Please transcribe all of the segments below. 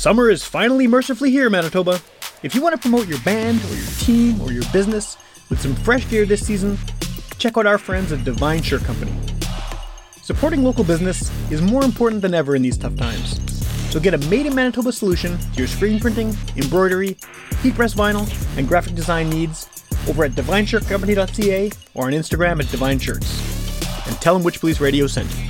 Summer is finally mercifully here, Manitoba. If you want to promote your band or your team or your business with some fresh gear this season, check out our friends at Devine Shirt Company. Supporting local business is more important than ever in these tough times. So get a made in Manitoba solution to your screen printing, embroidery, heat press vinyl, and graphic design needs over at devineshirtcompany.ca or on Instagram at Devine Shirts. And tell them Witchpolice Radio sent you.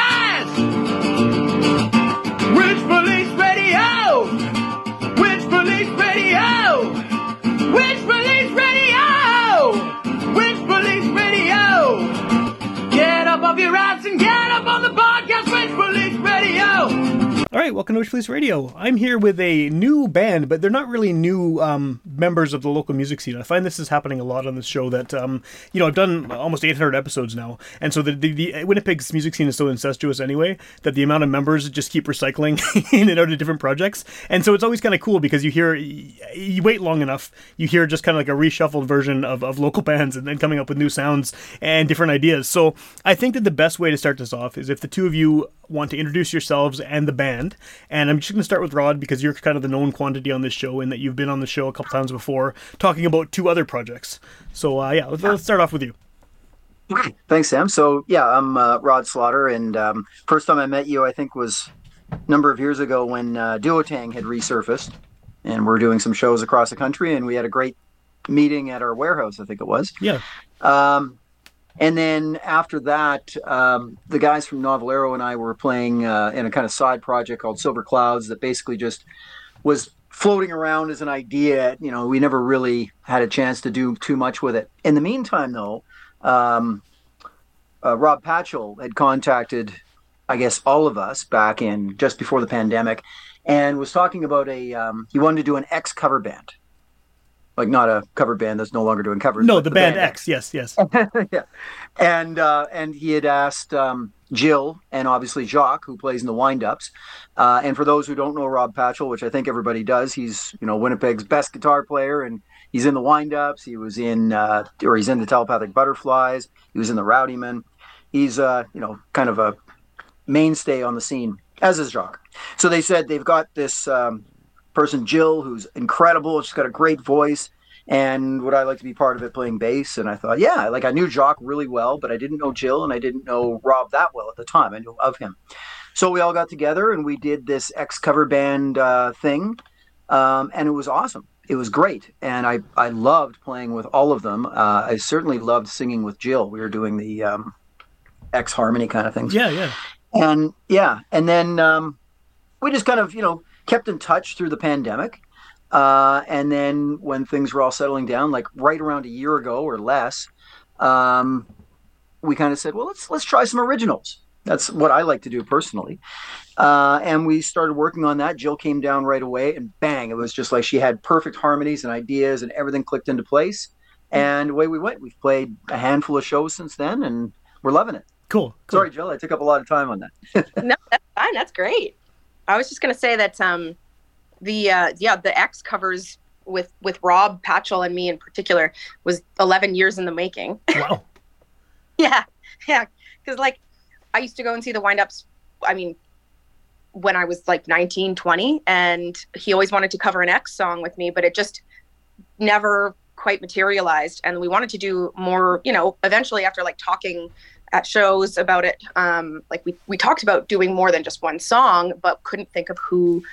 All right, welcome to Witchpolice Radio. I'm here with a new band, but they're not really new um, members of the local music scene. I find this is happening a lot on this show. That um, you know, I've done almost 800 episodes now, and so the, the, the Winnipeg's music scene is so incestuous anyway that the amount of members just keep recycling in and out of different projects, and so it's always kind of cool because you hear you wait long enough, you hear just kind of like a reshuffled version of, of local bands, and then coming up with new sounds and different ideas. So I think that the best way to start this off is if the two of you want to introduce yourselves and the band. And I'm just going to start with Rod because you're kind of the known quantity on this show and that you've been on the show a couple times before talking about two other projects. So, uh, yeah, let's, let's start off with you. Thanks, Sam. So, yeah, I'm uh, Rod Slaughter. And um, first time I met you, I think, was a number of years ago when uh, Duotang had resurfaced. And we're doing some shows across the country. And we had a great meeting at our warehouse, I think it was. Yeah. Um, and then after that, um, the guys from Novelero and I were playing uh, in a kind of side project called Silver Clouds that basically just was floating around as an idea. You know, we never really had a chance to do too much with it. In the meantime, though, um, uh, Rob Patchell had contacted, I guess, all of us back in just before the pandemic, and was talking about a um, he wanted to do an X cover band like not a cover band that's no longer doing covers. No, the, the, band, band X. X. Yes, yes. yeah, and uh, and he had asked um, Jill and obviously Jacques, who plays in the windups. Uh, and for those who don't know Rob Patchell, which I think everybody does, he's you know Winnipeg's best guitar player, and he's in the windups. He was in uh, or he's in the Telepathic Butterflies. He was in the Rowdymen. He's uh, you know kind of a mainstay on the scene, as is Jacques. So they said they've got this um, person, Jill, who's incredible. She's got a great voice. And would I like to be part of it playing bass? And I thought, yeah, like I knew Jock really well, but I didn't know Jill and I didn't know Rob that well at the time. I knew of him. So we all got together and we did this X cover band uh, thing. Um, and it was awesome. It was great. And I, I loved playing with all of them. Uh, I certainly loved singing with Jill. We were doing the um, X harmony kind of things. Yeah, yeah. And yeah. And then um, we just kind of, you know, kept in touch through the pandemic. Uh, and then when things were all settling down, like right around a year ago or less, um, we kind of said, well, let's let's try some originals. That's what I like to do personally. Uh, and we started working on that. Jill came down right away, and bang! It was just like she had perfect harmonies and ideas, and everything clicked into place. And away we went. We've played a handful of shows since then, and we're loving it. Cool. cool. Sorry, Jill, I took up a lot of time on that. no, that's fine. That's great. I was just gonna say that um, the uh, yeah the X covers with with Rob Patchell and me in particular was 11 years in the making. Wow. yeah, yeah, because like I used to go and see the windups. I mean, when I was like 19, 20, and he always wanted to cover an X song with me, but it just never quite materialized. And we wanted to do more, you know, eventually after like talking at shows about it. Um, like we we talked about doing more than just one song, but couldn't think of who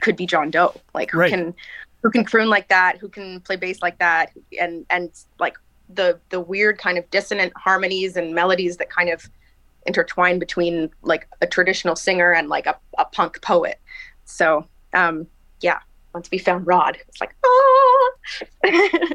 could be John Doe. Like who right. can who can croon like that, who can play bass like that, and and like the the weird kind of dissonant harmonies and melodies that kind of intertwine between like a traditional singer and like a, a punk poet. So um, yeah, once we found Rod, it's like oh.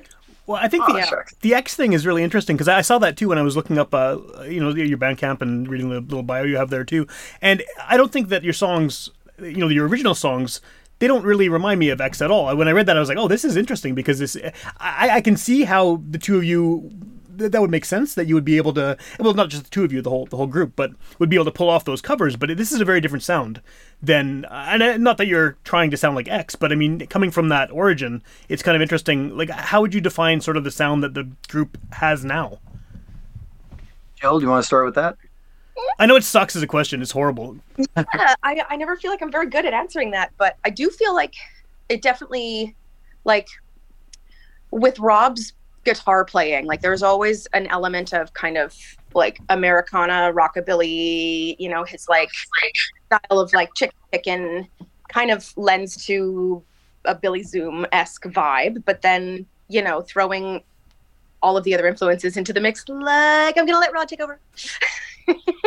Well, I think oh, the, the X thing is really interesting because I saw that too when I was looking up, uh, you know, your Bandcamp and reading the little bio you have there too. And I don't think that your songs, you know, your original songs, they don't really remind me of X at all. When I read that, I was like, oh, this is interesting because this, I, I can see how the two of you that would make sense that you would be able to well not just the two of you the whole the whole group but would be able to pull off those covers but this is a very different sound than and uh, not that you're trying to sound like X but I mean coming from that origin it's kind of interesting like how would you define sort of the sound that the group has now? Jill do you want to start with that? I know it sucks as a question it's horrible. Yeah, I, I never feel like I'm very good at answering that but I do feel like it definitely like with Rob's guitar playing. Like there's always an element of kind of like americana rockabilly you know his like style of like chick chicken kind of lends to a billy zoom-esque vibe but then you know throwing all of the other influences into the mix like i'm gonna let rod take over.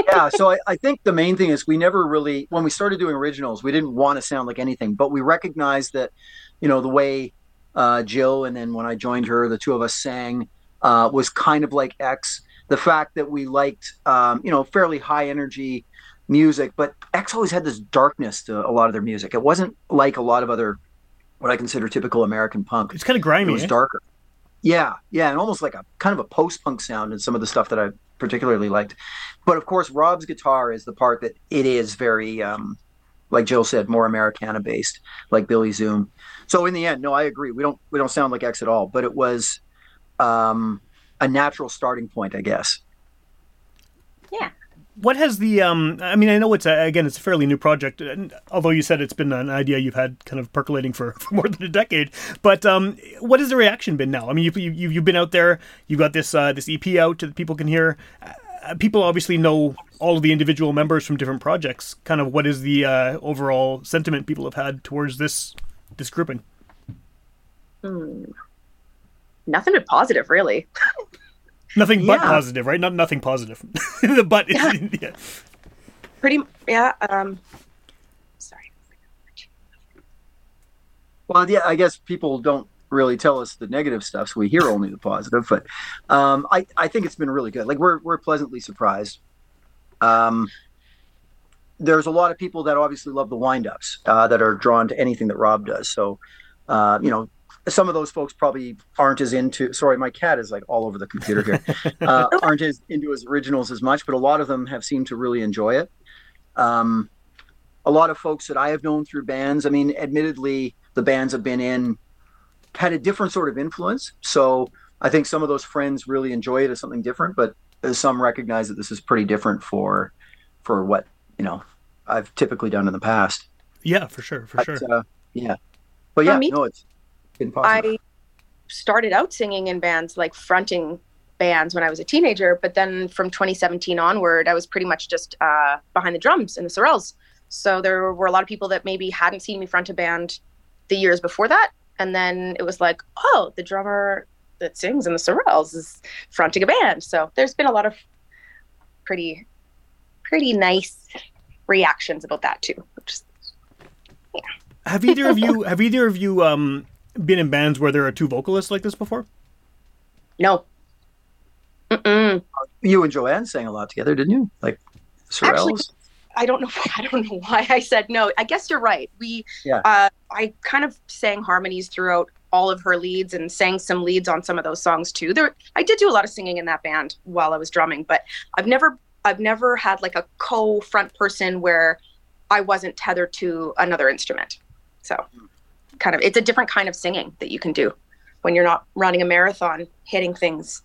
Yeah so I, I think the main thing is we never really when we started doing originals we didn't want to sound like anything but we recognized that you know the way uh, Jill, and then when I joined her, the two of us sang uh, was kind of like X. The fact that we liked, um, you know, fairly high energy music, but X always had this darkness to a lot of their music. It wasn't like a lot of other what I consider typical American punk. It's kind of grimy. It was eh? darker. Yeah, yeah, and almost like a kind of a post punk sound in some of the stuff that I particularly liked. But of course, Rob's guitar is the part that it is very, um, like Jill said, more Americana based, like Billy Zoom. So in the end, no, I agree. We don't we don't sound like X at all, but it was um, a natural starting point, I guess. Yeah. What has the um? I mean, I know it's a, again, it's a fairly new project. And although you said it's been an idea you've had kind of percolating for, for more than a decade, but um, what has the reaction been now? I mean, you've you've, you've been out there, you've got this uh, this EP out that people can hear. Uh, people obviously know all of the individual members from different projects. Kind of, what is the uh, overall sentiment people have had towards this this grouping? Hmm. Nothing but positive, really. Nothing but Yeah. positive, right? Not nothing positive. the but is Yeah. yeah. Pretty, yeah. Um, sorry. Well, yeah, I guess people don't really tell us the negative stuff, so we hear only the positive. But um, I, I think it's been really good. Like we're we're pleasantly surprised. Um, there's a lot of people that obviously love the wind-ups uh, that are drawn to anything that Rob does. So, uh, you know, some of those folks probably aren't as into. Sorry, my cat is like all over the computer here. uh, aren't as into his originals as much, but a lot of them have seemed to really enjoy it. Um, a lot of folks that I have known through bands. I mean, admittedly, the bands I've been in had a different sort of influence. So I think some of those friends really enjoy it as something different, but some recognize that this is pretty different for for what you know I've typically done in the past. yeah, for sure, for But, sure. uh, yeah, but yeah, me- no, it's been positive. I started out singing in bands, like fronting bands when I was a teenager. But then from 2017 onward, I was pretty much just uh, behind the drums in the Sorels. So there were a lot of people that maybe hadn't seen me front a band the years before that. And then it was like, oh, the drummer that sings in the Sorels is fronting a band. So there's been a lot of pretty, pretty nice reactions about that too. Which is, Have either of you have either of you um been in bands where there are two vocalists like this before? no. Mm-mm. you and Joanne sang a lot together, didn't you? Like Actually, I don't know. I don't know why I said no. I guess you're right. We, Yeah. uh, I kind of sang harmonies throughout all of her leads and sang some leads on some of those songs too. There, I did do a lot of singing in that band while I was drumming, but I've never, I've never had like a co-front person where I wasn't tethered to another instrument. So, kind of, it's a different kind of singing that you can do when you're not running a marathon, hitting things.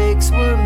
Mistakes were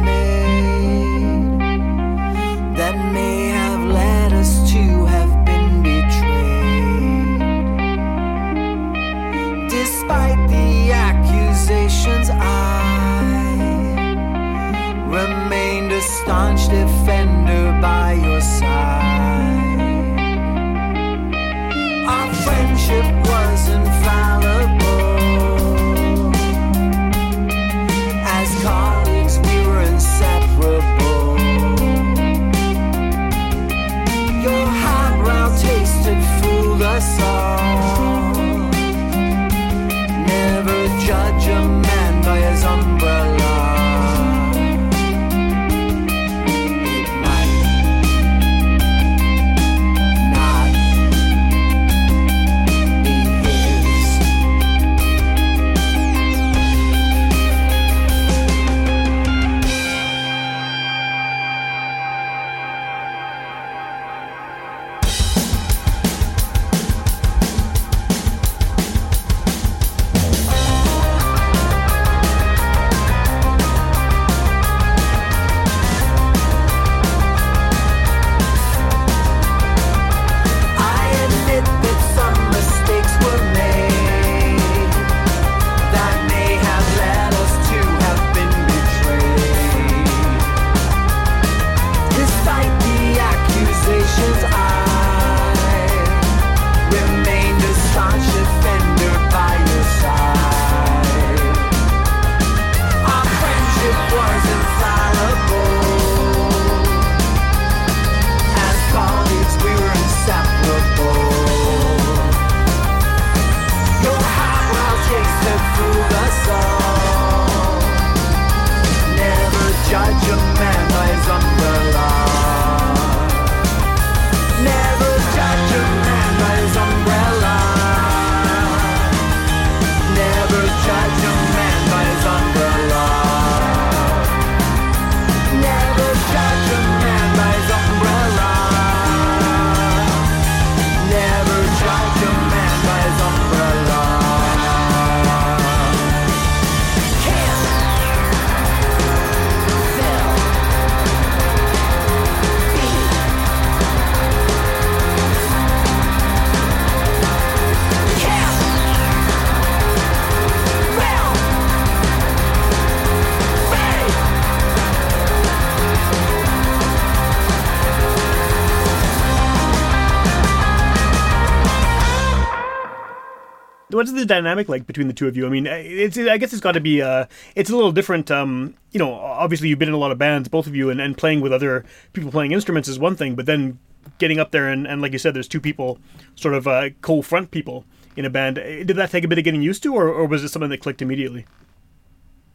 what's the dynamic like between the two of you? I mean, it's I guess it's got to be uh, it's a little different. Um, you know, obviously you've been in a lot of bands, both of you, and, and playing with other people playing instruments is one thing, but then getting up there and, and like you said, there's two people, sort of uh, co-front people in a band. Did that take a bit of getting used to, or, or was it something that clicked immediately?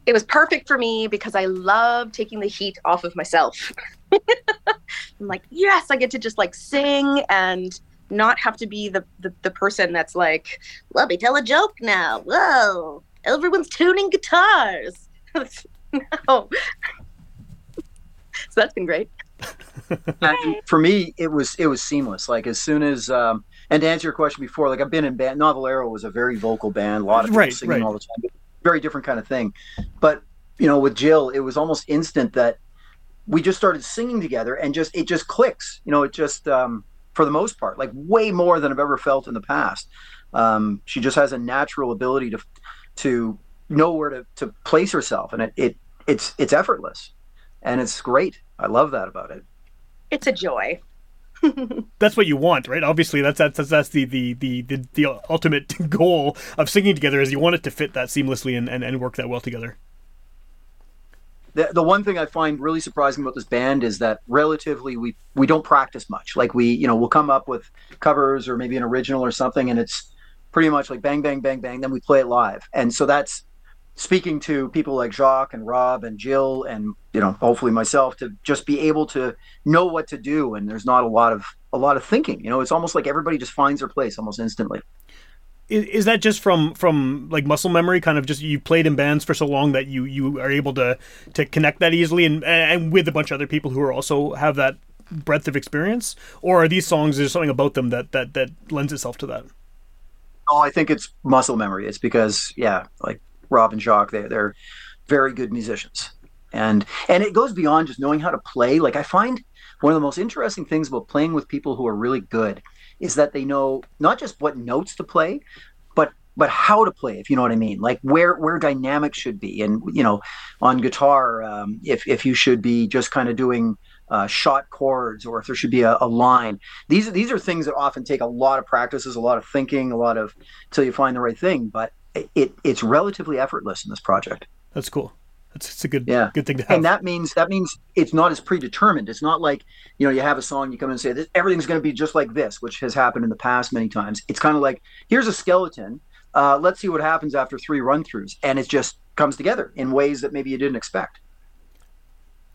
It was perfect for me because I love taking the heat off of myself. I'm like, yes, I get to just like sing and not have to be the, the, the person that's like, let me tell a joke now. Whoa, everyone's tuning guitars. no. so that's been great. And for me, it was it was seamless. Like as soon as um, and to answer your question before, like I've been in band. Novelero was a very vocal band, a lot of people Right, singing right. all the time. Very different kind of thing. But you know, with Jill, it was almost instant that we just started singing together, and just it just clicks. You know, it just um, for the most part, like way more than I've ever felt in the past. Um, she just has a natural ability to to know where to, to place herself, and it, it it's it's effortless, and it's great. I love that about it. It's a joy. that's what you want, right? Obviously, that's that's that's, that's the, the, the, the, the ultimate goal of singing together is you want it to fit that seamlessly and, and, and work that well together. The, the one thing I find really surprising about this band is that relatively we we don't practice much. Like we, you know, we'll come up with covers or maybe an original or something, and it's pretty much like bang, bang, bang, bang. Then we play it live, and so that's speaking to people like Jacques and Rob and Jill and you know hopefully myself to just be able to know what to do. And there's not a lot of a lot of thinking. You know, it's almost like everybody just finds their place almost instantly. Is, is that just from from like muscle memory? Kind of just you played in bands for so long that you you are able to to connect that easily and and with a bunch of other people who are also have that breadth of experience, or are these songs there's something about them that that that lends itself to that? Oh, I think it's muscle memory. It's because yeah, like Rob and Jacques, they they're very good musicians, and and it goes beyond just knowing how to play. Like I find one of the most interesting things about playing with people who are really good is that they know not just what notes to play, but but how to play. If you know what I mean, like where where dynamics should be, and you know, on guitar, um, if if you should be just kind of doing uh, shot chords or if there should be a, a line. These are these are things that often take a lot of practices, a lot of thinking, a lot of till you find the right thing. But it, it it's relatively effortless in this project. That's cool. That's it's a good Yeah. good thing to have. And that means that means it's not as predetermined. It's not like you know you have a song, you come in and say this, everything's going to be just like this, which has happened in the past many times. It's kind of like here's a skeleton. Uh, let's see what happens after three run throughs, and it just comes together in ways that maybe you didn't expect.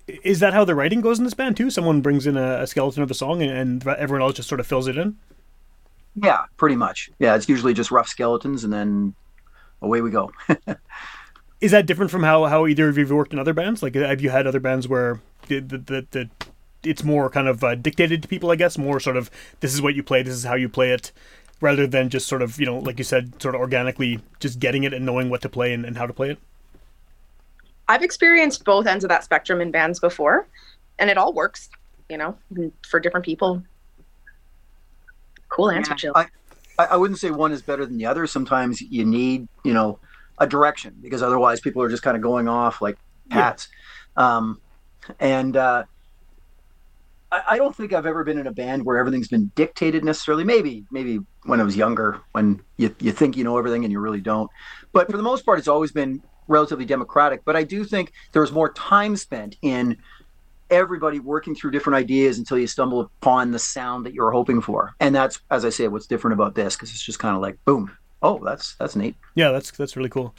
is that how the writing goes in this band too? Someone brings in a, a skeleton of a song and, and everyone else just sort of fills it in. Yeah, pretty much. Yeah, it's usually just rough skeletons, and then away we go. Is that different from how, how either of you have worked in other bands? Like, have you had other bands where the the, the, the it's more kind of uh, dictated to people? I guess more sort of this is what you play, this is how you play it, rather than just sort of you know like you said, sort of organically just getting it and knowing what to play and, and how to play it. I've experienced both ends of that spectrum in bands before, and it all works, you know, for different people. Cool answer, Jill. I, I I wouldn't say one is better than the other. Sometimes you need, you know, a direction because otherwise people are just kind of going off like hats. Um, and uh, I, I don't think I've ever been in a band where everything's been dictated necessarily. Maybe, maybe when I was younger, when you, you think you know everything and you really don't. But for the most part, it's always been relatively democratic. But I do think there was more time spent in everybody working through different ideas until you stumble upon the sound that you're hoping for. And that's, as I say, what's different about this because it's just kind of like, boom, oh, that's that's neat. Yeah, that's that's really cool.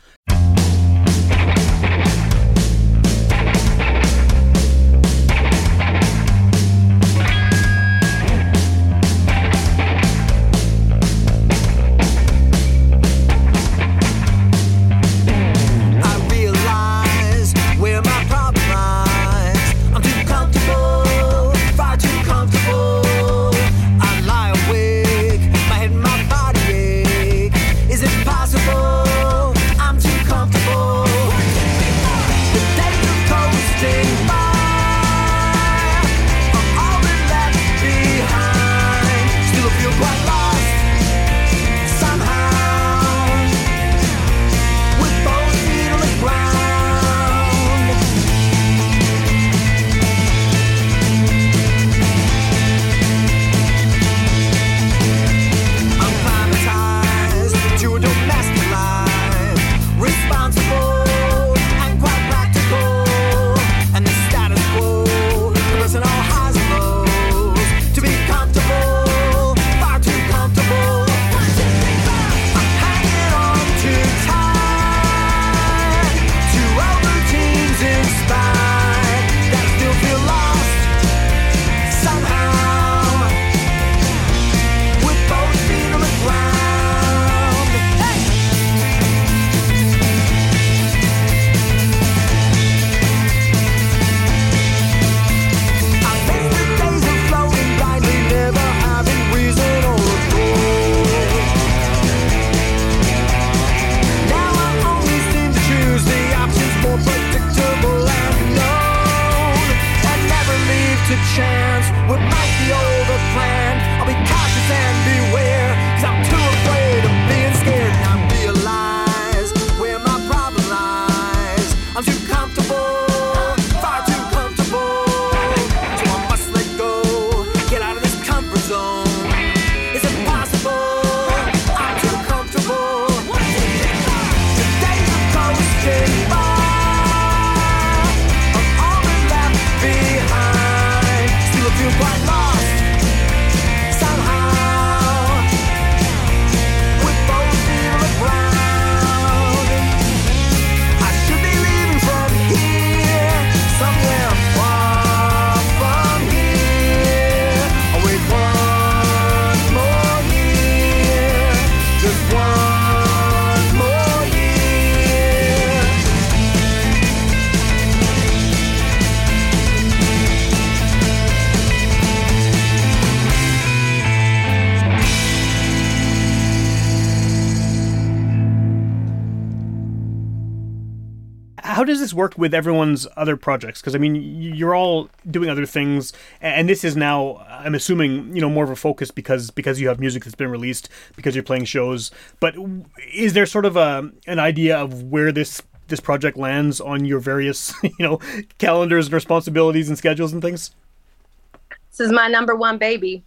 How does this work with everyone's other projects? Because I mean, you're all doing other things, and this is now, I'm assuming, you know, more of a focus because because you have music that's been released, because you're playing shows. But is there sort of a an idea of where this this project lands on your various, you know, calendars and responsibilities and schedules and things? This is my number one baby.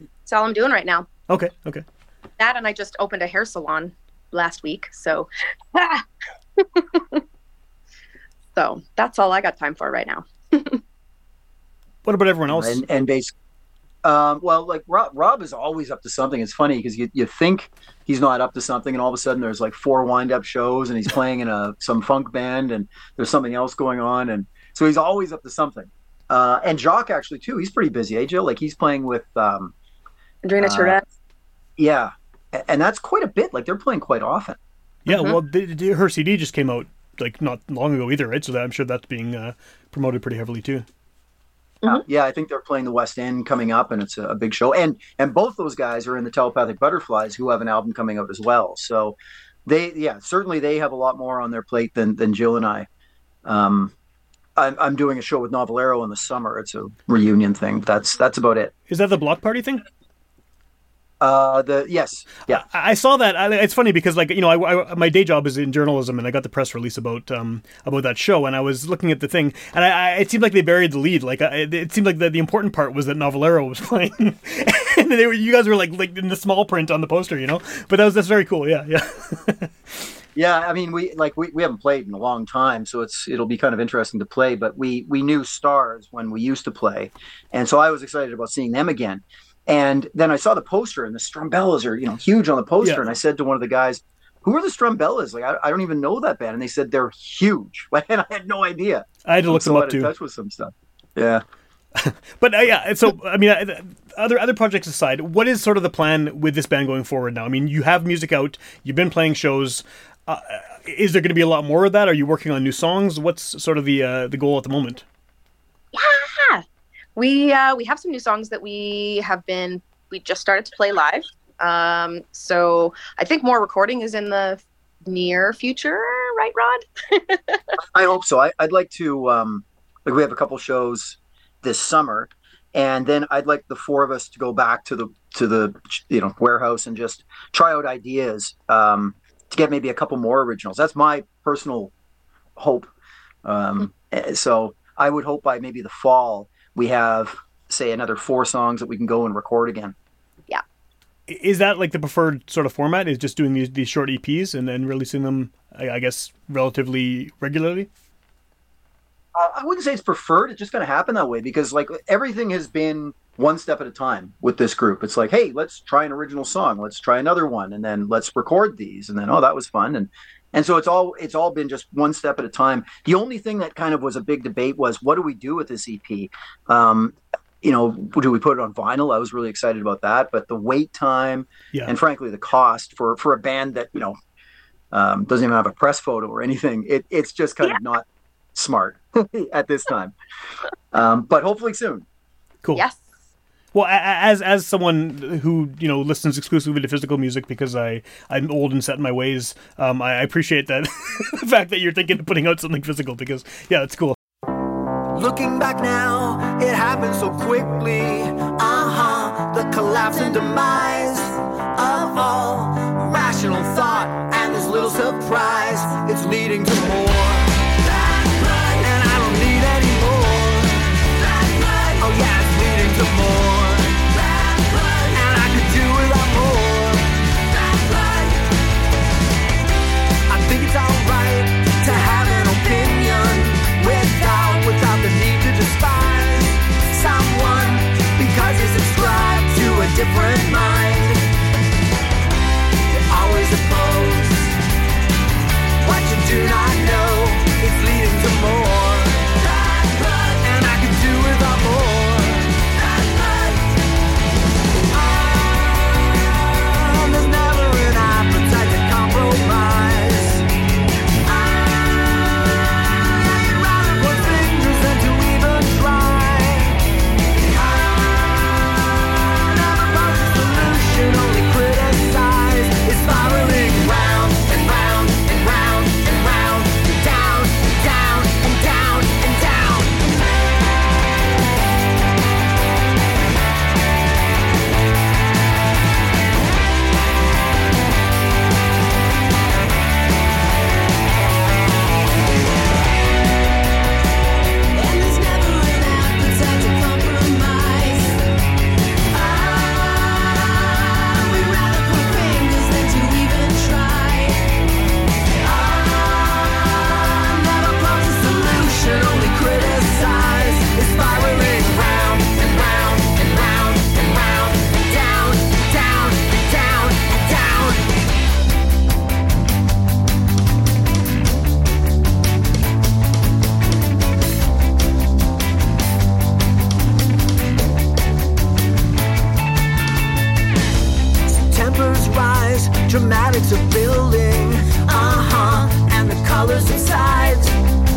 That's all I'm doing right now. Okay, okay. That and I just opened a hair salon last week, so so that's all I got time for right now. What about everyone else? and and basically, um, well, like Rob, Rob is always up to something. It's funny because you you think he's not up to something, and all of a sudden there's like four wind up shows, and he's playing in a some funk band, and there's something else going on, and so he's always up to something. Uh, and Jock actually too, he's pretty busy, eh, Jill? Like he's playing with, um, Andrina Uh, Turenne. yeah, and that's quite a bit. Like they're playing quite often. Yeah, Mhm. well, the, the, her CD just came out like not long ago either, right? So that, I'm sure that's being uh, promoted pretty heavily too. Yeah, I think they're playing the West End coming up, and it's a, a big show. And and both those guys are in the Telepathic Butterflies, who have an album coming out as well. So they, yeah, certainly they have a lot more on their plate than than Jill and I. Um, I'm, I'm doing a show with Novelero in the summer. It's a reunion thing. That's that's about it. Is that the block party thing? Uh, the yes, yeah, I I saw that. I, it's funny because, like, you know, I, I- my day job is in journalism, and I got the press release about um about that show, and I was looking at the thing, and I, I it seemed like they buried the lead. Like, I, it seemed like the, the important part was that Novelero was playing, and they were you guys were like like in the small print on the poster, you know. But that was that's very cool. Yeah, yeah. yeah. I mean, we like we, we haven't played in a long time, so it's it'll be kind of interesting to play. But we we knew stars when we used to play, and so I was excited about seeing them again. And then I saw the poster, and the Strumbellas are you know huge on the poster. Yeah. And I said to one of the guys, "Who are the Strumbellas? Like I, I don't even know that band." And they said they're huge, and I had no idea. I had to look so them up too. touch with some stuff. Yeah. But uh, yeah, so I mean, uh, other other projects aside, what is sort of the plan with this band going forward now? I mean, you have music out, you've been playing shows. Uh, is there going to be a lot more of that? Are you working on new songs? What's sort of the uh, the goal at the moment? Yeah. We uh, we have some new songs that we have been we just started to play live. Um, so I think more recording is in the near future, right, Rod? I hope so. I, I'd like to um, like we have a couple shows this summer, and then I'd like the four of us to go back to the to the you know warehouse and just try out ideas um, to get maybe a couple more originals. That's my personal hope. Um, eh, so I would hope by maybe the fall we have say another four songs that we can go and record again. Yeah. Is that like the preferred sort of format? Is just doing these, these short EPs and then releasing them, I, I guess, relatively regularly? Uh, I wouldn't say it's preferred. It's just going to happen that way because like everything has been one step at a time with this group. It's like, hey, let's try an original song, let's try another one, and then let's record these, and then oh, that was fun, and and so it's all it's all been just one step at a time. The only thing that kind of was a big debate was what do we do with this EP? Um, you know, do we put it on vinyl? I was really excited about that, but the wait time Yeah. and frankly the cost for for a band that you know um, doesn't even have a press photo or anything, it, it's just kind of not smart at this time. Um, but hopefully soon. Cool. Yes. Well, as as someone who you know listens exclusively to physical music because I I'm old and set in my ways, um, I I appreciate that the fact that you're thinking of putting out something physical because yeah, it's cool. Looking back now, it happened so quickly. Uh huh. The collapse and demise skies, dramatics of building, uh huh, and the colors sight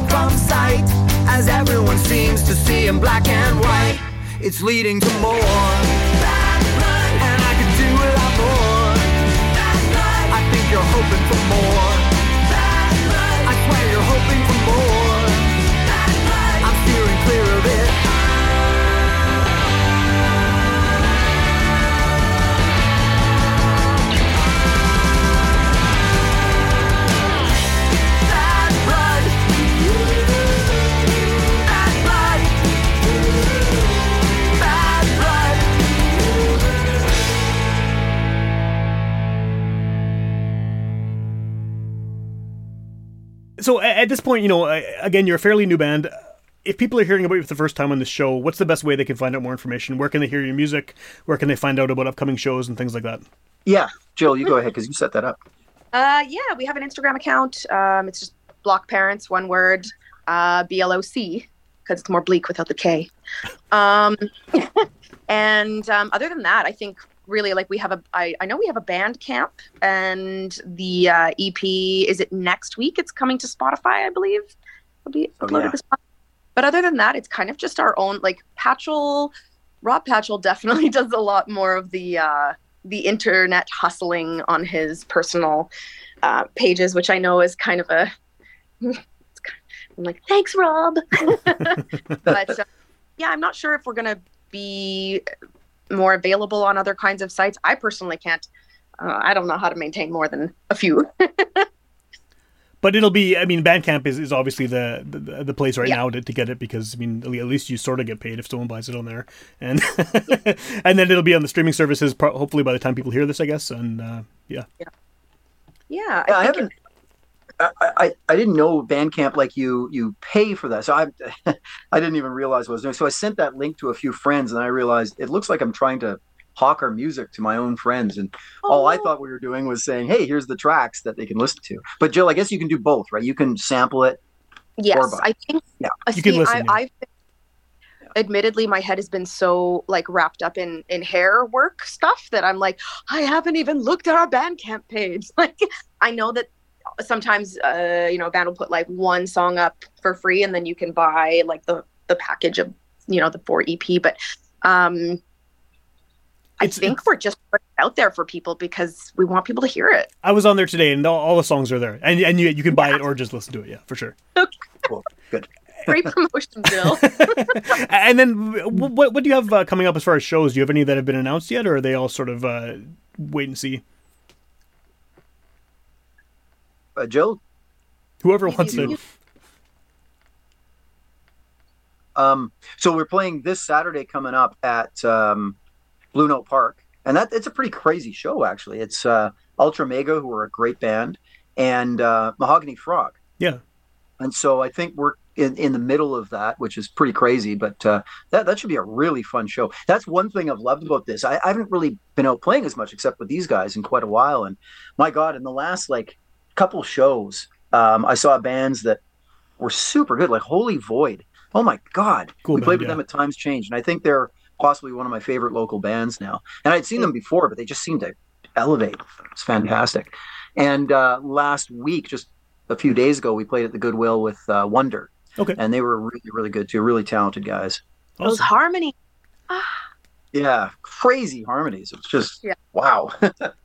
from sight as everyone seems to see in black and white. It's leading to more. And I could do a lot more. I think you're hoping for more. So at this point, you know, uh, again, you're a fairly new band. If people are hearing about you for the first time on the show, what's the best way they can find out more information? Where can they hear your music? Where can they find out about upcoming shows and things like that? Yeah, Jill, you go ahead because you set that up. Uh, yeah, we have an Instagram account. Um, it's just Bloc Parents, one word, uh, B L O C, because it's more bleak without the K. Um, and um, other than that, I think really like we have a. I, I know we have a Bandcamp, and the uh, EP is it next week? It's coming to Spotify, I believe. It'll be Oh, uploaded yeah. to Spotify. But other than that, it's kind of just our own like Patchell. Rob Patchell definitely does a lot more of the uh, the internet hustling on his personal uh, pages, which I know is kind of a. I'm like, thanks, Rob. but uh, yeah, I'm not sure if we're gonna be more available on other kinds of sites. I personally can't. Uh, I don't know how to maintain more than a few. But it'll be, I mean, Bandcamp is, is obviously the, the the place right Yeah. now to, to get it because, I mean, at least you sort of get paid if someone buys it on there. And and then it'll be on the streaming services, hopefully by the time people hear this, I guess. And uh, yeah. yeah, Yeah, I I think haven't. I, I, I didn't know Bandcamp like you you pay for that, so I I didn't even realize what I was doing. So I sent that link to a few friends, and I realized it looks like I'm trying to hawk our music to my own friends, and all I Oh. thought we were doing was saying, "Hey, here's the tracks that they can listen to." But Jill, I guess you can do both, right? You can sample it. Yes, Or. I think. Yeah. uh, You can see, listen, yeah. I, I've admittedly my head has been so like wrapped up in in hair work stuff that I'm like I haven't even looked at our Bandcamp page. Like I know that sometimes uh you know a band will put like one song up for free and then you can buy like the the package of you know the four EP, but um. I think we're just out there for people because we want people to hear it. I was on there today and all, all the songs are there. And, and you, you can buy it or just listen to it. Yeah, for sure. Cool, good. Great promotion, Bill. and then what, what do you have uh, coming up as far as shows? Do you have any that have been announced yet or are they all sort of uh, wait and see? Uh, Jill, Whoever wants to. you- Um, so we're playing this Saturday coming up at um, Blue Note Park, and that it's a pretty crazy show actually. It's uh, Ultra Mega, who are a great band, and uh, Mahogany Frog, Yeah. and so I think we're in, in the middle of that, which is pretty crazy. But uh, that that should be a really fun show. That's one thing I've loved about this. I, I haven't really been out playing as much except with these guys in quite a while, and my God, in the last like couple shows, um, I saw bands that were super good, like Holy Void. Oh my God, Cool we band, played with yeah. them at Times Change, and I think they're possibly one of my favorite local bands now. And I'd seen them before, but they just seem to elevate. It's fantastic. And uh, last week, just a few days ago, we played at the Goodwill with uh, Wonder, Okay. and they were really, really good too. Really talented guys. Those Awesome. harmony. Yeah, crazy harmonies. It's just Yeah. wow.